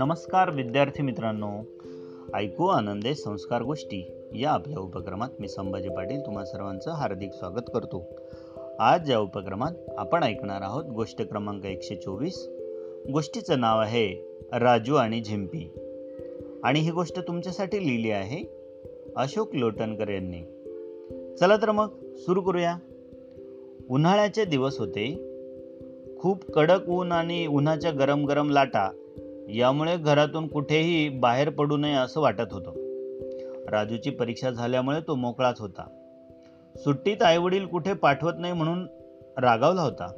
नमस्कार विद्यार्थी मित्रांनो. ऐकू आनंदे संस्कार गोष्टी या आपल्या उपक्रमात मी संभाजी पाटील तुम्हा सर्वांचं हार्दिक स्वागत करतो. आज या उपक्रमात आपण ऐकणार आहोत गोष्ट क्रमांक एकशे चोवीस. गोष्टीचं नाव आहे राजू आणि झिंपी. आणि ही गोष्ट तुमच्यासाठी लिहिली आहे अशोक लोटणकर यांनी. चला तर मग सुरू करूया. उन्हाळ्याचे दिवस होते. खूप कडक ऊन आणि उन्हाच्या गरम गरम लाटा यामुळे घरातून कुठेही बाहेर पडू नये असं वाटत होतं. राजूची परीक्षा झाल्यामुळे तो मोकळाच होता. सुट्टीत आईवडील कुठे पाठवत नाही म्हणून रागावला होता.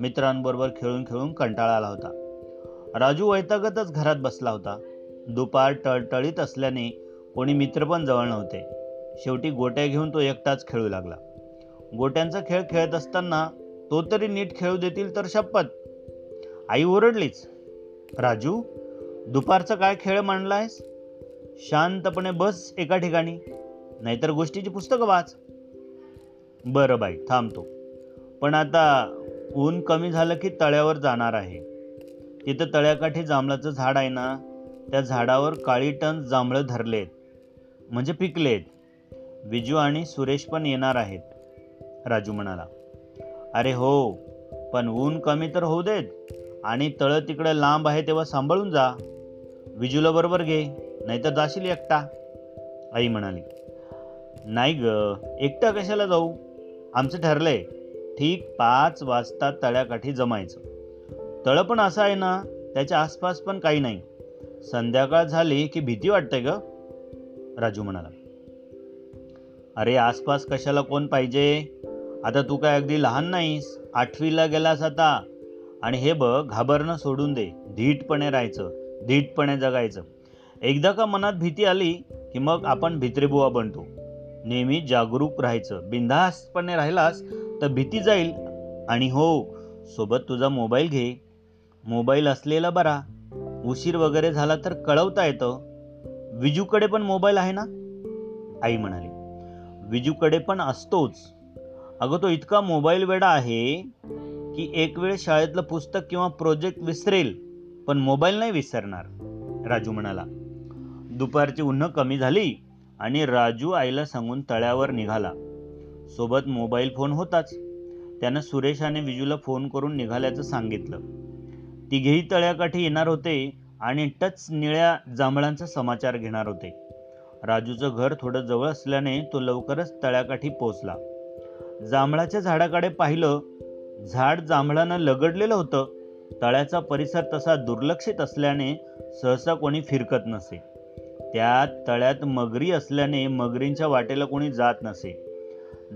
मित्रांबरोबर खेळून खेळून कंटाळा आला होता. राजू वैतागतच घरात बसला होता. दुपार टळटळीत असल्याने कोणी मित्र पण जवळ नव्हते. शेवटी गोट्या घेऊन तो एकटाच खेळू लागला. गोट्यांचा खेळ खेळत असताना तो तरी नीट खेळू देतील तर शपथ. आई ओरडलीच. राजू दुपारचा काय खेळ मांडलायस शांतपणे बस एका ठिकाणी. नाहीतर गोष्टीची पुस्तकं वाच. बरं बाई थांबतो. पण आता ऊन कमी झालं की तळ्यावर जाणार आहे. तिथं तळ्याकाठी जांभळाचं झाड आहे ना त्या झाडावर काळी टन जांभळं धरलेत. म्हणजे पिकलेत. विजू आणि सुरेश पण येणार आहेत. राजू म्हणाला. अरे हो पण ऊन कमी तर होऊ देत. आणि तळं तिकडं लांब आहे तेव्हा सांभाळून जा. विजूला बरोबर घे नाहीतर जाशील एकटा. आई म्हणाली नाही ग एकटा कशाला जाऊ? आमचं ठरलंय. ठीक पाच वाजता तळ्याकाठी जमायचं. तळं पण असं आहे ना त्याच्या आसपास पण काही नाही. संध्याकाळ झाली की भीती वाटते ग. राजू म्हणाला अरे आसपास कशाला कोण पाहिजे? आता तू काय अगदी लहान नाहीस. आठवीला गेलास आता. आणि हे बघ घाबरणं सोडून दे. धीटपणे राहायचं. धीटपणे जगायचं. एकदा का मनात भीती आली की मग आपण भित्रेबुवा बनतो. नेहमी जागरूक राहायचं. बिंधास्तपणे राहिलास तर भीती जाईल. आणि हो सोबत तुझा मोबाईल घे. मोबाईल असलेला बरा. उशीर वगैरे झाला तर कळवता येतं. विजूकडे पण मोबाईल आहे ना? आई म्हणाली. विजूकडे पण असतोच. अगं तो इतका मोबाईल वेडा आहे की एक वेळ शाळेतलं पुस्तक किंवा प्रोजेक्ट विसरेल. पण मोबाईल नाही विसरणार राजू म्हणाला. दुपारची उन्ह कमी झाली आणि राजू आईला सांगून तळ्यावर निघाला. सोबत मोबाईल फोन होताच. त्यानं सुरेश आणि विजूला फोन करून निघाल्याचं सांगितलं. तिघेही तळ्याकाठी येणार होते आणि टच निळ्या जांभळांचा समाचार घेणार होते. राजूचं घर थोडं जवळ असल्याने तो लवकरच तळ्याकाठी पोचला जांभळाच्या झाडाकडे पाहिलं झाड जांभळानं लगडलेलं होतं. तळ्याचा परिसर तसा दुर्लक्षित असल्याने सहसा कोणी फिरकत नसे. त्या तळ्यात मगरी असल्याने मगरींच्या वाटेला कोणी जात नसे.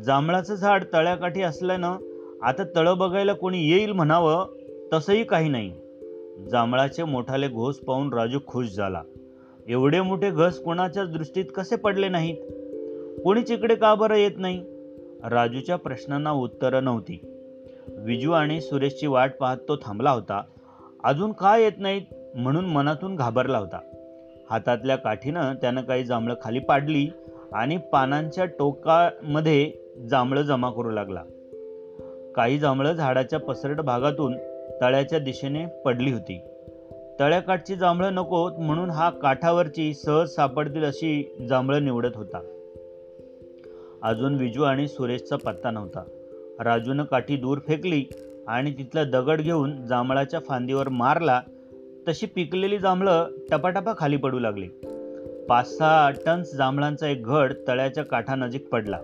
जांभळाचं झाड तळ्याकाठी असल्यानं आता तळं बघायला कोणी येईल म्हणावं तसंही काही नाही. जांभळाचे मोठाले घोस पाहून राजू खुश झाला. एवढे मोठे घस कोणाच्या दृष्टीत कसे पडले नाहीत? कोणीच इकडे का बरं येत नाही? राजूच्या प्रश्नांना उत्तरं नव्हती. विजू आणि सुरेशची वाट पाहत तो थांबला होता. अजून का येत नाहीत म्हणून मनातून घाबरला होता. हातातल्या काठीनं त्यानं काही जांभळं खाली पाडली आणि पानांच्या टोकामध्ये जांभळं जमा करू लागला. काही जांभळं झाडाच्या पसरट भागातून तळ्याच्या दिशेने पडली होती. तळ्याकाठची जांभळं नकोत म्हणून हा काठावरची सहज सापडतील अशी जांभळं निवडत होता. अजून विजू आणि सुरेशचा पत्ता नव्हता. राजूनं काठी दूर फेकली आणि तिथला दगड घेऊन जांभळाच्या फांदीवर मारला तशी पिकलेली जांभळं टपाटपा खाली पडू लागली. पाच सहा टन्स जांभळांचा एक घड तळ्याच्या काठानजीक पडला.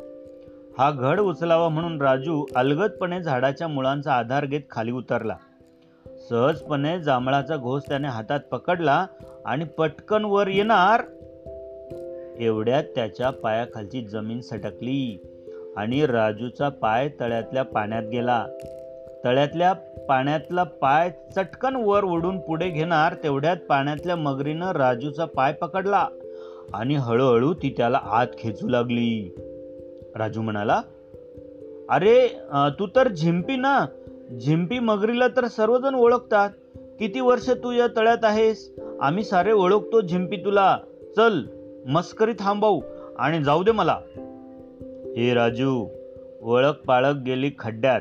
हा घड उचलावा म्हणून राजू अलगदपणे झाडाच्या मुळांचा आधार घेत खाली उतरला. सहजपणे जांभळाचा घोस त्याने हातात पकडला आणि पटकन वर येणार. एवढ्यात त्याच्या पायाखालची जमीन सटकली. आणि राजूचा पाय तळ्यातल्या पाण्यात गेला. तळ्यातल्या पाण्यातला पाय चटकन वर ओढून पुढे घेणार तेवढ्यात पाण्यातल्या मगरीनं राजूचा पाय पकडला आणि हळूहळू ती त्याला आत खेचू लागली. राजू म्हणाला अरे तू तर झिंपी ना? झिंपी मगरीला तर सर्वजण ओळखतात. किती वर्ष तू या तळ्यात आहेस? आम्ही सारे ओळखतो झिंपी तुला. चल मस्करी थांबवू आणि जाऊ दे मला. हे राजू ओळख पाळख गेली खड्ड्यात.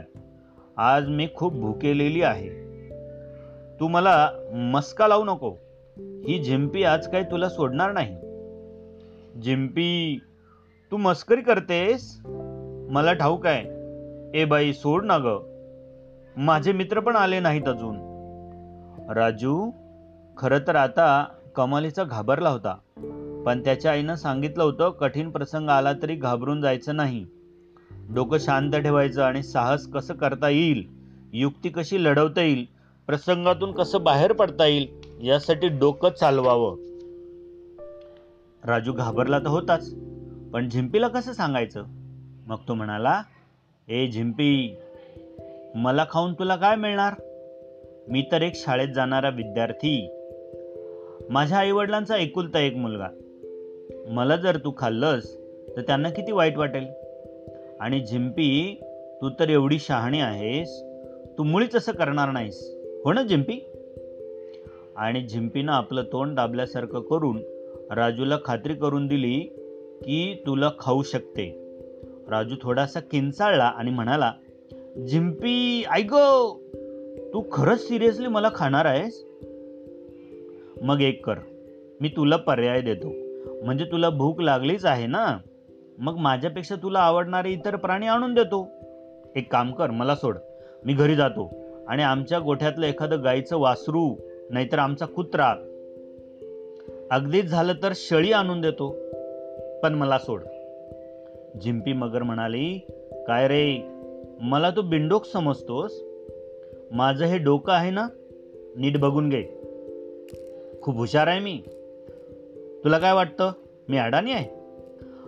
आज मी खूप भुकेलेली आहे. तू मला मस्का लावू नको. ही झिंपी आज काही तुला सोडणार नाही. झिंपी तू मस्करी करतेस? मला ठाऊक आहे. ए बाई सोड ना ग. माझे मित्र पण आले नाहीत अजून. राजू खरं तर आता कमालीचा घाबरला होता. पण त्याच्या आईनं सांगितलं होतं कठीण प्रसंग आला तरी घाबरून जायचं नाही. डोकं शांत ठेवायचं आणि साहस कसं करता येईल युक्ती कशी लढवता येईल प्रसंगातून कसं बाहेर पडता येईल यासाठी डोकं चालवावं. राजू घाबरला तर होताच पण झिंपीला कसं सांगायचं? मग तो म्हणाला ए झिंपी मला खाऊन तुला काय मिळणार? मी तर एक शाळेत जाणारा विद्यार्थी. माझ्या आईवडिलांचा एकुलता एक मुलगा. मला जर तू खाल्लंस तर त्यांना किती वाईट वाटेल? आणि झिम्पी तू तर एवढी शहाणी आहेस तू मुळीच असं करणार नाहीस. हो ना झिम्पी आणि झिम्पीनं आपलं तोंड दाबल्यासारखं करून राजूला खात्री करून दिली की तुला खाऊ शकते. राजू थोडासा किंचाळला आणि म्हणाला झिम्पी ऐक तू खरंच सिरियसली मला खाणार आहेस? मग एक कर मी तुला पर्याय देतो. म्हणजे तुला भूक लागलीच आहे ना? मग माझ्यापेक्षा तुला आवडणारे इतर प्राणी आणून देतो एक काम कर मला सोड. मी घरी जातो आणि आमच्या गोठ्यातलं एखादं गाईचं वासरू नाहीतर आमचा कुत्रा. अगदीच झालं तर शळी आणून देतो. पण मला सोड. झिम्पी मगर म्हणाली काय रे मला तू बिंडोक समजतोस? माझं हे डोकं आहे ना? नीट बघून घे. खूप हुशार आहे मी. तुला काय वाटतं? मी अडाणी आहे?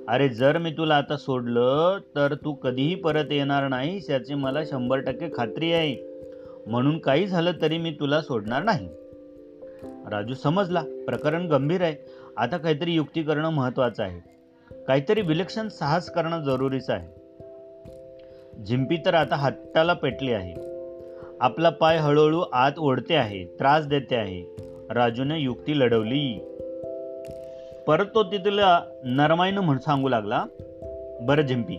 अरे जर मी तुला आता सोडलं तर तू कधीही परत येणार नाहीस याची मला शंभर टक्के खात्री आहे. म्हणून काही झालं तरी मी तुला सोडणार नाही. राजू समजला प्रकरण गंभीर आहे. आता काहीतरी युक्ती करणं महत्वाचं आहे. काहीतरी विलक्षण साहस करणं जरुरीचं आहे. झिंपी तर आता हाताला पेटली आहे. आपला पाय हळूहळू आत ओढते आहे त्रास देते आहे. राजूने युक्ती लढवली. परत तो तिथला नरमाईनं म्हण सांगू लागला बरं झिंपी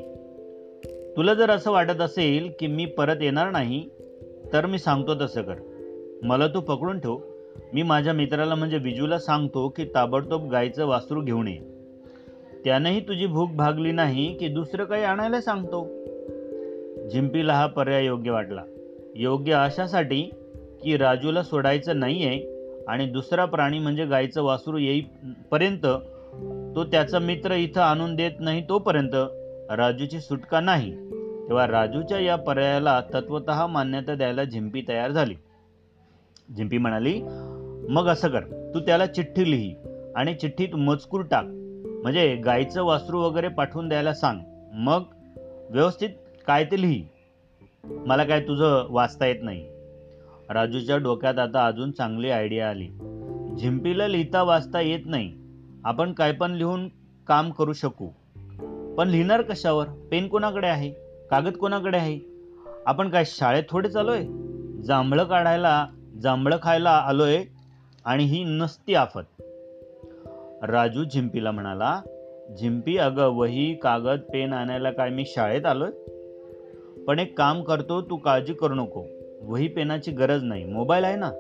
तुला जर असं वाटत असेल की मी परत येणार नाही तर मी सांगतो तसं कर. मला तू पकडून ठेव. मी माझ्या मित्राला म्हणजे विजूला सांगतो की ताबडतोब गायचं वासरू घेऊन ये. त्यानंही तुझी भूक भागली नाही की दुसरं काही आणायला सांगतो. झिंपीला हा पर्याय योग्य वाटला. योग्य अशासाठी की राजूला सोडायचं नाही आहे आणि दुसरा प्राणी म्हणजे गायीचं वासरू येईपर्यंत तो त्याचा मित्र इथं आणून देत नाही तोपर्यंत राजूची सुटका नाही. तेव्हा राजूच्या या पर्यायाला तत्वत मान्यता द्यायला झिंपी तयार झाली. झिंपी म्हणाली मग असं कर तू त्याला चिठ्ठी लिही आणि चिठ्ठीत मजकूर टाक. म्हणजे गायीचं वासरू वगैरे पाठवून द्यायला सांग. मग व्यवस्थित काय ते लिही. मला काय तुझं वाचता येत नाही. राजूच्या डोक्यात आता अजून चांगली आयडिया आली. झिंपीला लिहिता वाचता येत नाही. आपण काय पण लिहून काम करू शकू. पण लिहिणार कशावर? पेन कोणाकडे आहे? कागद कोणाकडे आहे? आपण काय शाळेत थोडे चालोय? जांभळं काढायला जांभळं खायला आलोय आणि ही नसती आफत. राजू झिंपीला म्हणाला झिंपी अगं वही कागद पेन आणायला काय मी शाळेत आलोय? पण एक काम करतो तू काळजी करू नको. वही पेनाची गरज नाही. मोबाईल आहे ना?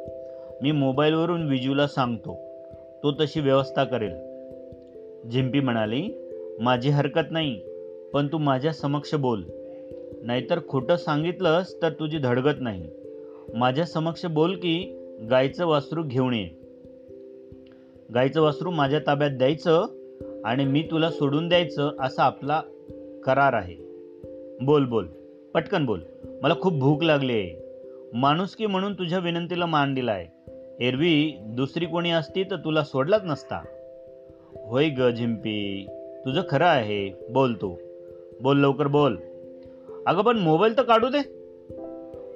मी मोबाईलवरून विजूला सांगतो. तो तशी व्यवस्था करेल. झिम्पी म्हणाली माझी हरकत नाही पण तू माझ्या समक्ष बोल. नाहीतर खोटं सांगितलंस तर तुझी धडगत नाही. माझ्या समक्ष बोल की गायचं वासरू घेऊन ये. गायचं वासरू माझ्या ताब्यात द्यायचं आणि मी तुला सोडून द्यायचं असा आपला करार आहे. बोल बोल. पटकन बोल. मला खूप भूक लागली आहे. माणुसकी म्हणून तुझ्या विनंतीला मान दिला आहे एरवी दुसरी कोणी असती तर तुला सोडलाच नसता. होय ग झिंपी तुझं खरं आहे बोल तू. बोल लवकर बोल. अगं पण मोबाईल तर काढू दे.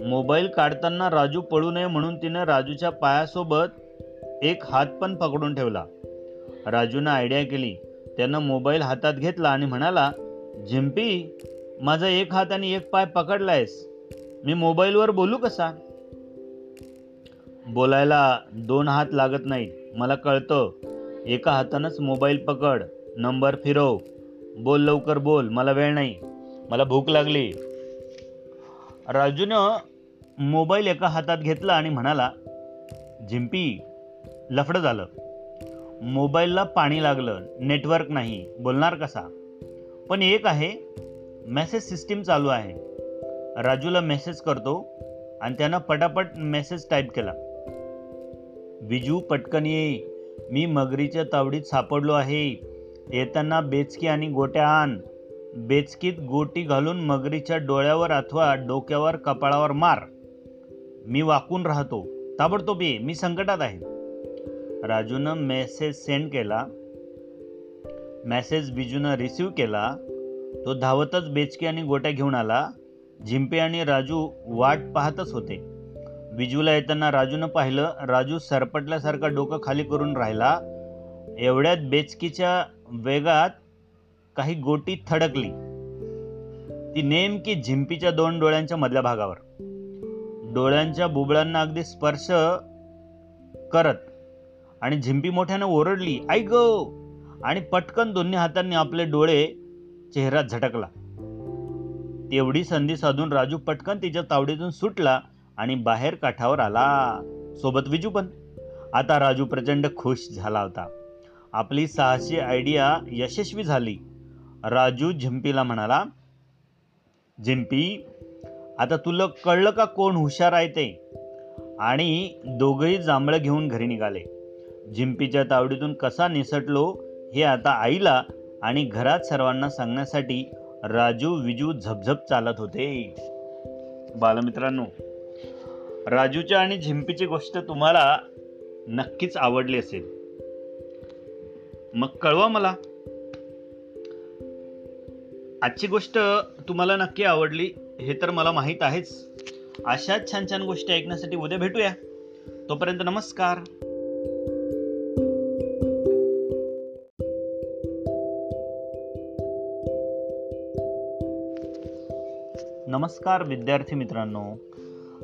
मोबाईल काढताना राजू पळू नये म्हणून तिनं राजूच्या पायासोबत एक हात पण पकडून ठेवला. राजूनं आयडिया केली. त्यानं मोबाईल हातात घेतला आणि म्हणाला झिंपी माझा एक हात आणि एक पाय पकडलायस. मी मोबाईलवर बोलू कसा? बोलायला दोन हात लागत नाहीत. मला कळतं. एका हातानंच मोबाईल पकड. नंबर फिरव. बोल लवकर बोल. मला वेळ नाही. मला भूक लागली. राजूनं मोबाईल एका हातात घेतला आणि म्हणाला झिंपी लफडं झालं. मोबाईलला पाणी लागलं. नेटवर्क नाही. बोलणार कसा? पण एक आहे. मेसेज सिस्टीम चालू आहे. राजूला मेसेज करतो आणि त्यानं पटापट मेसेज टाईप केला. विजू पटकन ये. मी मगरीच्या तावडीत सापडलो आहे. येताना बेचकी आणि गोट्या आण. बेचकीत गोटी घालून मगरीच्या डोळ्यावर अथवा डोक्यावर कपाळावर मार. मी वाकून राहतो. ताबडतोब ये. मी संकटात आहे. राजूनं मेसेज सेंड केला. मेसेज बिजूनं रिसीव केला. तो धावतच बेचकी आणि गोट्या घेऊन आला. झिंपे आणि राजू वाट पाहतच होते. बिजूला येताना राजूनं पाहिलं राजू सरपटल्यासारखा डोकं खाली करून राहिला. एवढ्यात बेचकीच्या वेगात काही गोटी थडकली. ती नेमकी झिंपीच्या दोन डोळ्यांच्या मधल्या भागावर. डोळ्यांच्या बुबळांना अगदी स्पर्श करत आणि झिंपी मोठ्यानं ओरडली आई गो! आणि पटकन दोन्ही हातांनी आपले डोळे चेहरा झटकला. तेवढी संधी साधून राजू पटकन तिच्या तावडीतून सुटला आणि बाहेर काठावर आला. सोबत विजू पण. आता राजू प्रचंड खुश झाला होता. आपली साहसी आयडिया यशस्वी झाली. राजू झिंपीला म्हणाला झिंपी आता तुला कळलं का कोण हुशार आहे ते? आणि दोघंही जांभळं घेऊन घरी निघाले. झिंपीच्या तावडीतून कसा निसटलो हे आता आईला आणि घरात सर्वांना सांगण्यासाठी राजू विजू झपझप चालत होते. बालमित्रांनो राजूच्या आणि झिंपीची गोष्ट तुम्हाला नक्कीच आवडली असेल. मग कळवा मला. आजची गोष्ट तुम्हाला नक्की आवडली हे तर मला माहीत आहेच. अशाच छान छान गोष्टी ऐकण्यासाठी उद्या भेटूया. तोपर्यंत नमस्कार. नमस्कार विद्यार्थी मित्रांनो.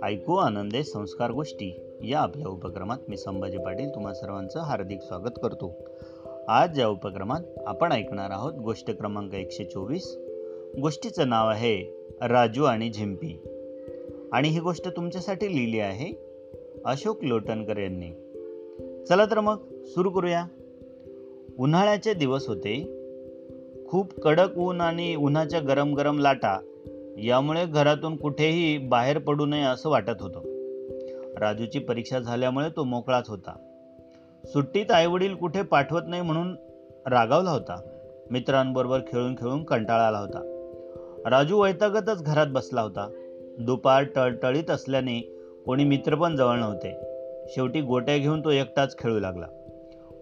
ऐकू आनंदे संस्कार गोष्टी या आपल्या उपक्रमात मी संभाजी पाटील तुम्हा सर्वांचं हार्दिक स्वागत करतो. आज या उपक्रमात आपण ऐकणार आहोत गोष्ट क्रमांक एकशे चोवीस. गोष्टीचं नाव आहे राजू आणि झिंपी. आणि ही गोष्ट तुमच्यासाठी लिहिली आहे अशोक लोटणकर यांनी. चला तर मग सुरू करूया. उन्हाळ्याचे दिवस होते. खूप कडक ऊन आणि उन्हाच्या गरम गरम लाटा यामुळे घरातून कुठेही बाहेर पडू नये असं वाटत होतं. राजूची परीक्षा झाल्यामुळे तो मोकळाच होता. सुट्टीत आईवडील कुठे पाठवत नाही म्हणून रागावला होता. मित्रांबरोबर खेळून खेळून कंटाळा आला होता. राजू वैतागतच घरात बसला होता. दुपार टळटळीत असल्याने कोणी मित्र पण जवळ नव्हते. शेवटी गोट्या घेऊन तो एकटाच खेळू लागला.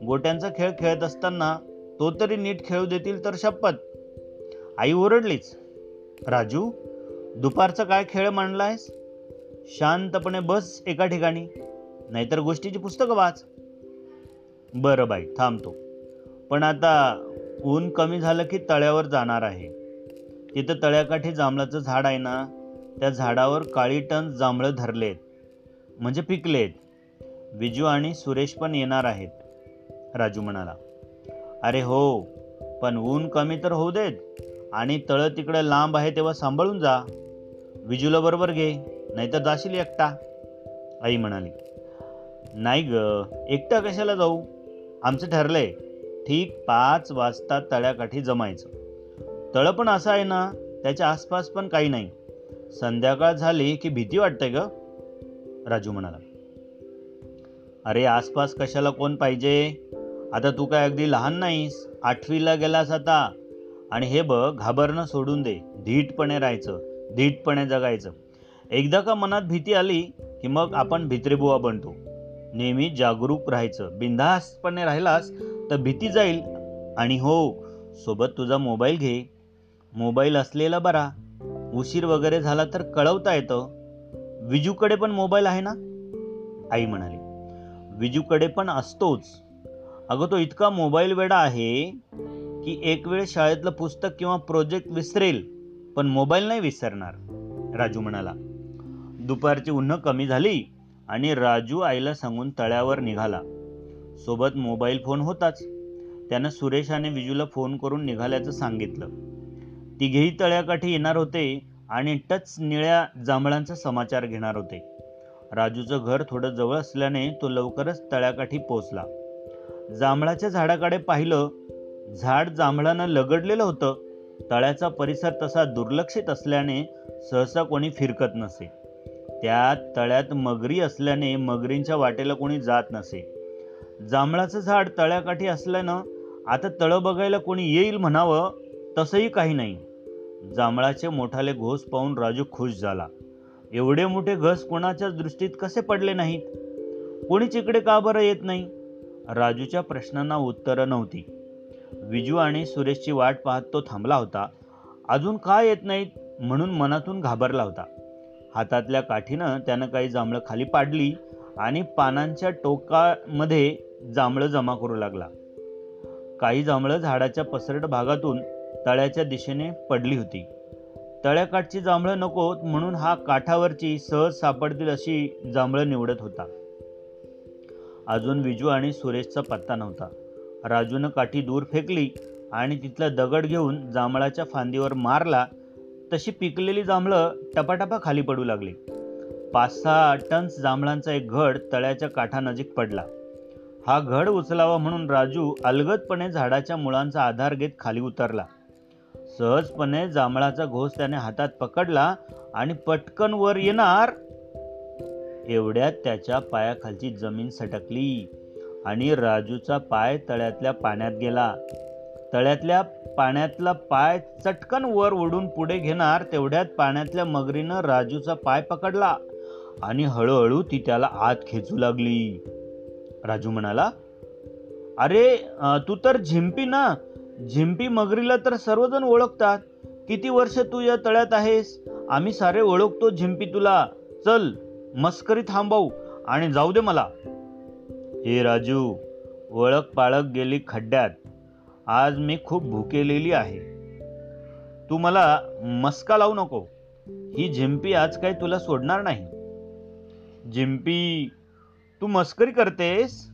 गोट्यांचा खेळ खेळत असताना तो तरी नीट खेळू देतील तर शपथ. आई ओरडलीच. राजू दुपारचा काय खेळ मांडलायस शांतपणे बस एका ठिकाणी. नाहीतर गोष्टीची पुस्तकं वाच. बरं बाई थांबतो. पण आता ऊन कमी झालं की तळ्यावर जाणार आहे. तिथं तळ्याकाठी जांभळाचं झाड आहे ना त्या झाडावर काळी टन जांभळं धरलेत. म्हणजे पिकलेत. विजू आणि सुरेश पण येणार आहेत. राजू म्हणाला. अरे हो पण ऊन कमी तर होऊ देत. आणि तळं तिकडं लांब आहे तेव्हा सांभाळून जा. विजूला बरोबर घे नाहीतर जाशील एकटा. आई म्हणाली नाही ग एकटा कशाला जाऊ? आमचं ठरलंय. ठीक पाच वाजता तळ्याकाठी जमायचं. तळं पण असं आहे ना त्याच्या आसपास पण काही नाही. संध्याकाळ झाली की भीती वाटते ग. राजू म्हणाला अरे आसपास कशाला कोण पाहिजे? आता तू काय अगदी लहान नाहीस. आठवीला गेलास आता. आणि हे बघ घाबरणं सोडून दे. धीटपणे राहायचं. धीटपणे जगायचं. एकदा का मनात भीती आली की मग आपण भित्रेबुवा बनतो. नेहमी जागरूक राहायचं. बिंधास्तपणे राहिलास तर भीती जाईल. आणि हो सोबत तुझा मोबाईल घे. मोबाईल असलेला बरा. उशीर वगैरे झाला तर कळवता येतं. विजूकडे पण मोबाईल आहे ना? आई म्हणाली. विजूकडे पण असतोच. अगं तो इतका मोबाईल वेडा आहे की एक वेळ शाळेतलं पुस्तक किंवा प्रोजेक्ट विसरेल. पण मोबाईल नाही विसरणार. राजू म्हणाला दुपारची उन्ह कमी झाली आणि राजू आईला सांगून तळ्यावर निघाला. सोबत मोबाईल फोन होताच. त्यानं सुरेशाने विजूला फोन करून निघाल्याचं सांगितलं. तिघेही तळ्याकाठी येणार होते आणि टच निळ्या जांभळांचा समाचार घेणार होते. राजूचं घर थोडं जवळ असल्याने तो लवकरच तळ्याकाठी पोचला जांभळाच्या झाडाकडे पाहिलं झाड जांभळानं लगडलेलं होतं. तळ्याचा परिसर तसा दुर्लक्षित असल्याने सहसा कोणी फिरकत नसे. त्या तळ्यात मगरी असल्याने मगरींच्या वाटेला कोणी जात नसे. जांभळाचं झाड तळ्याकाठी असल्यानं आता तळं बघायला कोणी येईल म्हणावं तसंही काही नाही. जांभळाचे मोठाले घोस पाहून राजू खुश झाला. एवढे मोठे घस कोणाच्या दृष्टीत कसे पडले नाहीत? कोणीच इकडे का बरं येत नाही? राजूच्या प्रश्नांना उत्तरं नव्हती. विजू आणि सुरेशची वाट पाहत तो थांबला होता. अजून का येत नाहीत? म्हणून मनातून घाबरला होता. हातातल्या काठीनं त्यानं काही जांभळं खाली पाडली आणि पानांच्या टोकामध्ये जांभळं जमा करू लागला. काही जांभळं झाडाच्या पसरट भागातून तळ्याच्या दिशेने पडली होती. तळ्याकाठची जांभळं नकोत म्हणून हा काठावरची सहज सापडतील अशी जांभळं निवडत होता. अजून विजू आणि सुरेशचा पत्ता नव्हता. राजूनं काठी दूर फेकली आणि तिथला दगड घेऊन जांभळाच्या फांदीवर मारला तशी पिकलेली जांभळं टपाटपा खाली पडू लागली. पाच सहा टन्स जांभळांचा एक घड तळ्याच्या काठानजीक पडला. हा घड उचलावा म्हणून राजू अलगदपणे झाडाच्या मुळांचा आधार घेत खाली उतरला. सहजपणे जांभळाचा घोस त्याने हातात पकडला आणि पटकन वर येणार. एवढ्यात त्याच्या पायाखालची जमीन सटकली. आणि राजूचा पाय तळ्यातल्या पाण्यात गेला. तळ्यातल्या पाण्यातला पाय चटकन वर ओढून पुढे घेणार तेवढ्यात पाण्यातल्या मगरीनं राजूचा पाय पकडला आणि हळूहळू ती त्याला आत खेचू लागली. राजू म्हणाला अरे तू तर झिंपी ना. झिंपी मगरीला तर सर्वजण ओळखतात. किती वर्ष तू या तळ्यात आहेस? आम्ही सारे ओळखतो झिंपी तुला. चल मस्करी थांबवू आणि जाऊ दे मला. हे राजू ओळख पाळख गेली खड्ड्यात. आज मी खूप भुकेलेली आहे. तू मला मस्का लावू नको. ही झिंपी आज काही तुला सोडणार नाही. झिंपी तू मस्करी करतेस?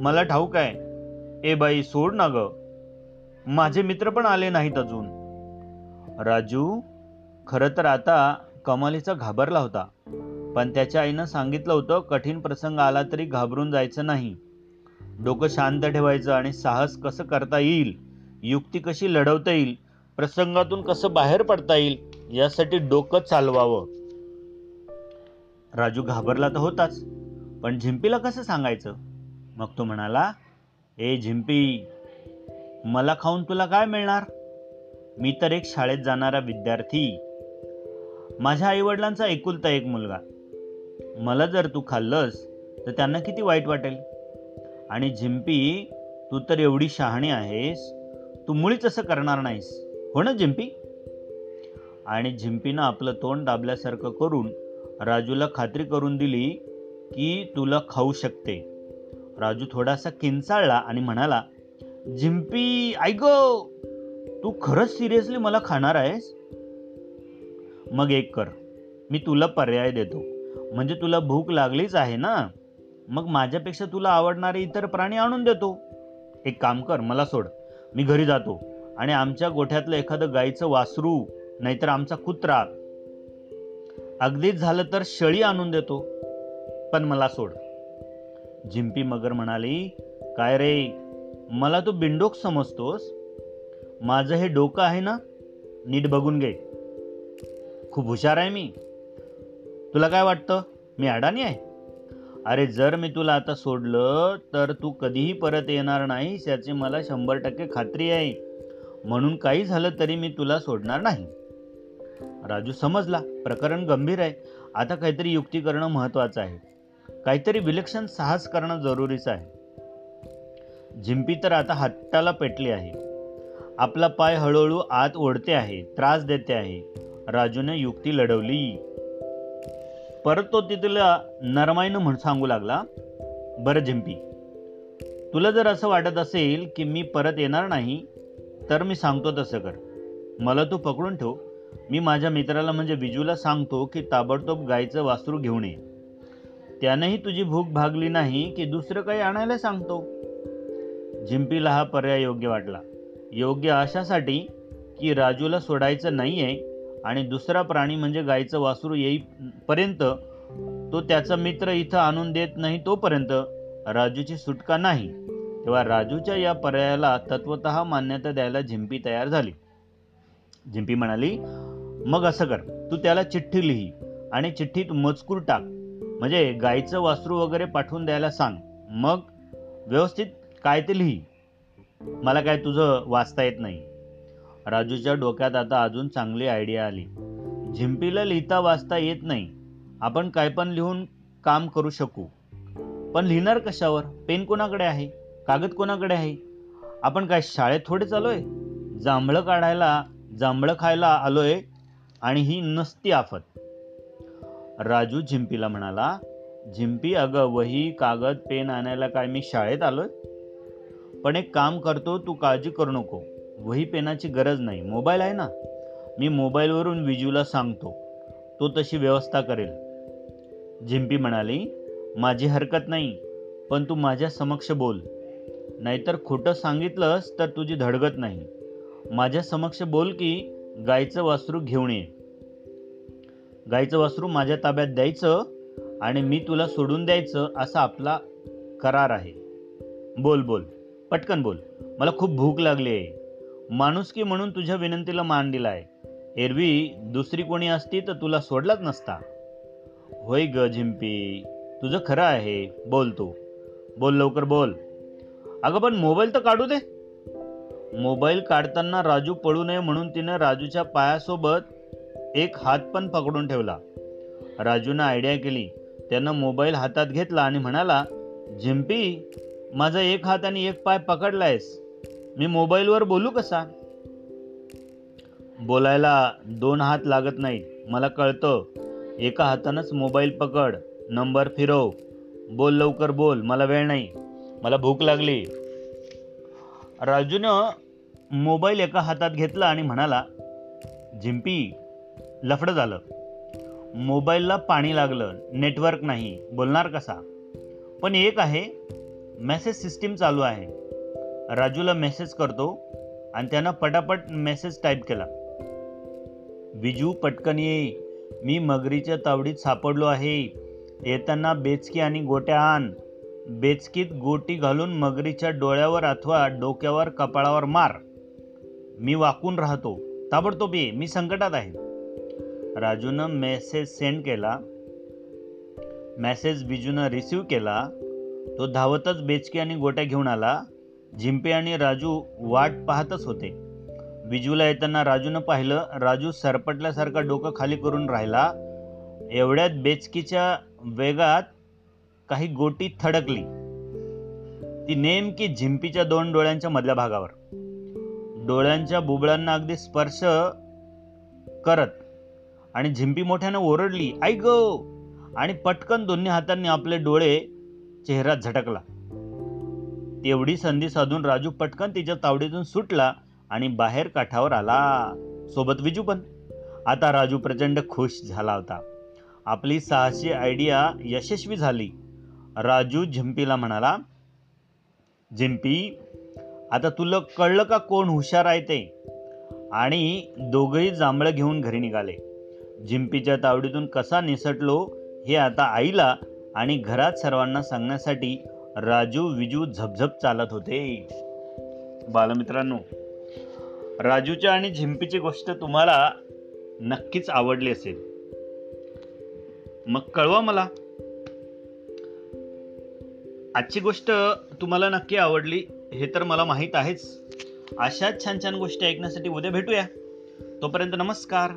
मला ठाऊक आहे. ए बाई सोड ना ग. माझे मित्र पण आले नाहीत अजून. राजू खरं तर आता कमालीचा घाबरला होता. पण त्याच्या आईनं सांगितलं होतं कठीण प्रसंग आला तरी घाबरून जायचं नाही. डोकं शांत ठेवायचं आणि साहस कसं करता येईल युक्ती कशी लढवता येईल प्रसंगातून कसं बाहेर पडता येईल यासाठी डोकं चालवावं. राजू घाबरला तर होताच पण झिंपीला कसं सांगायचं? मग तो म्हणाला ए झिंपी मला खाऊन तुला काय मिळणार? मी तर एक शाळेत जाणारा विद्यार्थी. माझ्या आईवडिलांचा एकुलता एक मुलगा. मला जर तू खाल्लंस तर त्यांना किती वाईट वाटेल? आणि झिंपी तू तर एवढी शहाणी आहेस तू मुळीच असं करणार नाहीस. हो ना झिंपी? आणि झिंपीनं आपलं तोंड दाबल्यासारखं करून राजूला खात्री करून दिली की तुला खाऊ शकते. राजू थोडासा किंचाळला आणि म्हणाला जिम्पी ऐक तू खरंच सिरियसली मला खाणार आहेस? मग एक कर मी तुला पर्याय देतो. म्हणजे तुला भूक लागलीच आहे ना? मग माझ्यापेक्षा तुला आवडणारे इतर प्राणी आणून देतो एक काम कर मला सोड. मी घरी जातो आणि आमच्या गोठ्यातलं एखादं गाईचं वासरू नाहीतर आमचा कुत्रा. अगदीच झालं तर शळी आणून देतो. पण मला सोड. जिंपी मगर म्हणाली काय रे मला तू बिंडोक समजतोस? माझं हे डोकं आहे ना? नीट बघून घे. खूप हुशार आहे मी. तुला काय वाटतं? मी अडाणी आहे? अरे जर मी तुला आता सोडलं तर तू कधीही परत येणार नाहीस याची मला शंभर टक्के खात्री आहे. म्हणून काही झालं तरी मी तुला सोडणार नाही. राजू समजला. प्रकरण गंभीर आहे. आता काहीतरी युक्ती करणं महत्त्वाचं आहे. काहीतरी विलक्षण साहस करणं जरुरीचं आहे. झिंपी तर आता हाताला पेटली आहे. आपला पाय हळूहळू आत ओढते आहे त्रास देते आहे. राजूने युक्ती लढवली. परत तो तिथला नरमाईनं म्हण सांगू लागला बरं झिंपी तुला जर असं वाटत असेल की मी परत येणार नाही तर मी सांगतो तसं कर. मला तू पकडून ठेव. मी माझ्या मित्राला म्हणजे विजूला सांगतो की ताबडतोब गायचं वासरू घेऊन ये. त्यानंही तुझी भूक भागली नाही की दुसरं काही आणायला सांगतो. जिंपीला हा पर्याय योग्य वाटला. योग्य अशासाठी की राजूला सोडायचं नाही आहे आणि दुसरा प्राणी म्हणजे गायीचं वासरू येईपर्यंत तो त्याचा मित्र इथं आणून देत नाही तोपर्यंत राजूची सुटका नाही. तेव्हा राजूच्या या पर्यायाला तत्वत मान्यता द्यायला झिंपी तयार झाली. झिंपी म्हणाली मग असं कर तू त्याला चिठ्ठी लिही आणि चिठ्ठीत मजकूर टाक. म्हणजे गाईचं वासरू वगैरे पाठवून द्यायला सांग. मग व्यवस्थित काय ते लिही. मला काय तुझं वाचता येत नाही. राजूच्या डोक्यात आता अजून चांगली आयडिया आली. झिंपीला लिहिता वाचता येत नाही. आपण काय पण लिहून काम करू शकू. पण लिहिणार कशावर? पेन कोणाकडे आहे? कागद कोणाकडे आहे? आपण काय शाळेत थोडे चालोय? जांभळं काढायला जांभळं खायला आलोय आणि ही नसती आफत. राजू झिंपीला म्हणाला झिंपी अगं वही कागद पेन आणायला काय मी शाळेत आलोय? पण एक काम करतो तू काळजी करू नको. वही पेनाची गरज नाही. मोबाईल आहे ना? मी मोबाईलवरून विजूला सांगतो. तो तशी व्यवस्था करेल. झिंपी म्हणाली माझी हरकत नाही पण तू माझ्या समक्ष बोल. नाहीतर खोटं सांगितलंस तर तुझी धडगत नाही. माझ्या समक्ष बोल की गायचं वासरू घेऊन ये. गायचं वासरू माझ्या ताब्यात द्यायचं आणि मी तुला सोडून द्यायचं असा आपला करार आहे. बोल बोल. पटकन बोल. मला खूप भूक लागली आहे. माणुसकी म्हणून तुझ्या विनंतीला मान दिला आहे एरवी दुसरी कोणी असती तर तुला सोडलाच नसता. होय ग झिंपी तुझं खरं आहे बोल तू. बोल लवकर बोल. अगं पण मोबाईल तर काढू दे. मोबाईल काढताना राजू पडू नये म्हणून तिनं राजूच्या पायासोबत एक हात पण पकडून ठेवला. राजूनं आयडिया केली. त्यानं मोबाईल हातात घेतला आणि म्हणाला झिंपी माझा एक हात आणि एक पाय पकडलायस. मी मोबाईलवर बोलू कसा? बोलायला दोन हात लागत नाहीत. मला कळतं. एका हातानंच मोबाईल पकड. नंबर फिरव. बोल लवकर बोल. मला वेळ नाही. मला भूक लागली. राजूनं मोबाईल एका हातात घेतला आणि म्हणाला झिंपी लफडं झालं. मोबाईलला पाणी लागलं. नेटवर्क नाही. बोलणार कसा? पण एक आहे. मेसेज सिस्टीम चालू आहे. राजूला मेसेज करतो आणि त्यानं पटापट मेसेज टाईप केला. विजू पटकन ये. मी मगरीच्या तावडीत सापडलो आहे. येताना बेचकी आणि गोट्या आण. बेचकीत गोटी घालून मगरीच्या डोळ्यावर अथवा डोक्यावर कपाळावर मार. मी वाकून राहतो. ताबडतोब ये. मी संकटात आहे. राजूनं मेसेज सेंड केला. मेसेज बिजूनं रिसीव केला. तो धावतच बेचकी आणि गोट्या घेऊन आला. झिंपे आणि राजू वाट पाहतच होते. बिजूला येताना राजूनं पाहिलं राजू सरपटल्यासारखा डोकं खाली करून राहिला. एवढ्यात बेचकीच्या वेगात काही गोटी थडकली. ती नेमकी झिंपीच्या दोन डोळ्यांच्या मधल्या भागावर. डोळ्यांच्या बुबळांना अगदी स्पर्श करत आणि झिंपी मोठ्यानं ओरडली आई गो! आणि पटकन दोन्ही हातांनी आपले डोळे चेहरा झटकला. तेवढी संधी साधून राजू पटकन तिच्या तावडीतून सुटला आणि बाहेर काठावर आला. सोबत विजू पण. आता राजू प्रचंड खुश झाला होता. आपली साहसी आयडिया यशस्वी झाली. राजू झिंपीला म्हणाला झिंपी आता तुला कळलं का कोण हुशार आहे ते? आणि दोघंही जांभळं घेऊन घरी निघाले. झिंपीच्या तावडीतून कसा निसटलो हे आता आईला आणि घरात सर्वांना सांगण्यासाठी राजू विजू झपझप चालत होते. बालमित्रांनो राजूच्या आणि झिंपीची गोष्ट तुम्हाला नक्कीच आवडली असेल. मग कळवा मला. आजची गोष्ट तुम्हाला नक्की आवडली हे तर मला माहीत आहेच. अशाच छान छान गोष्टी ऐकण्यासाठी उद्या भेटूया. तोपर्यंत नमस्कार.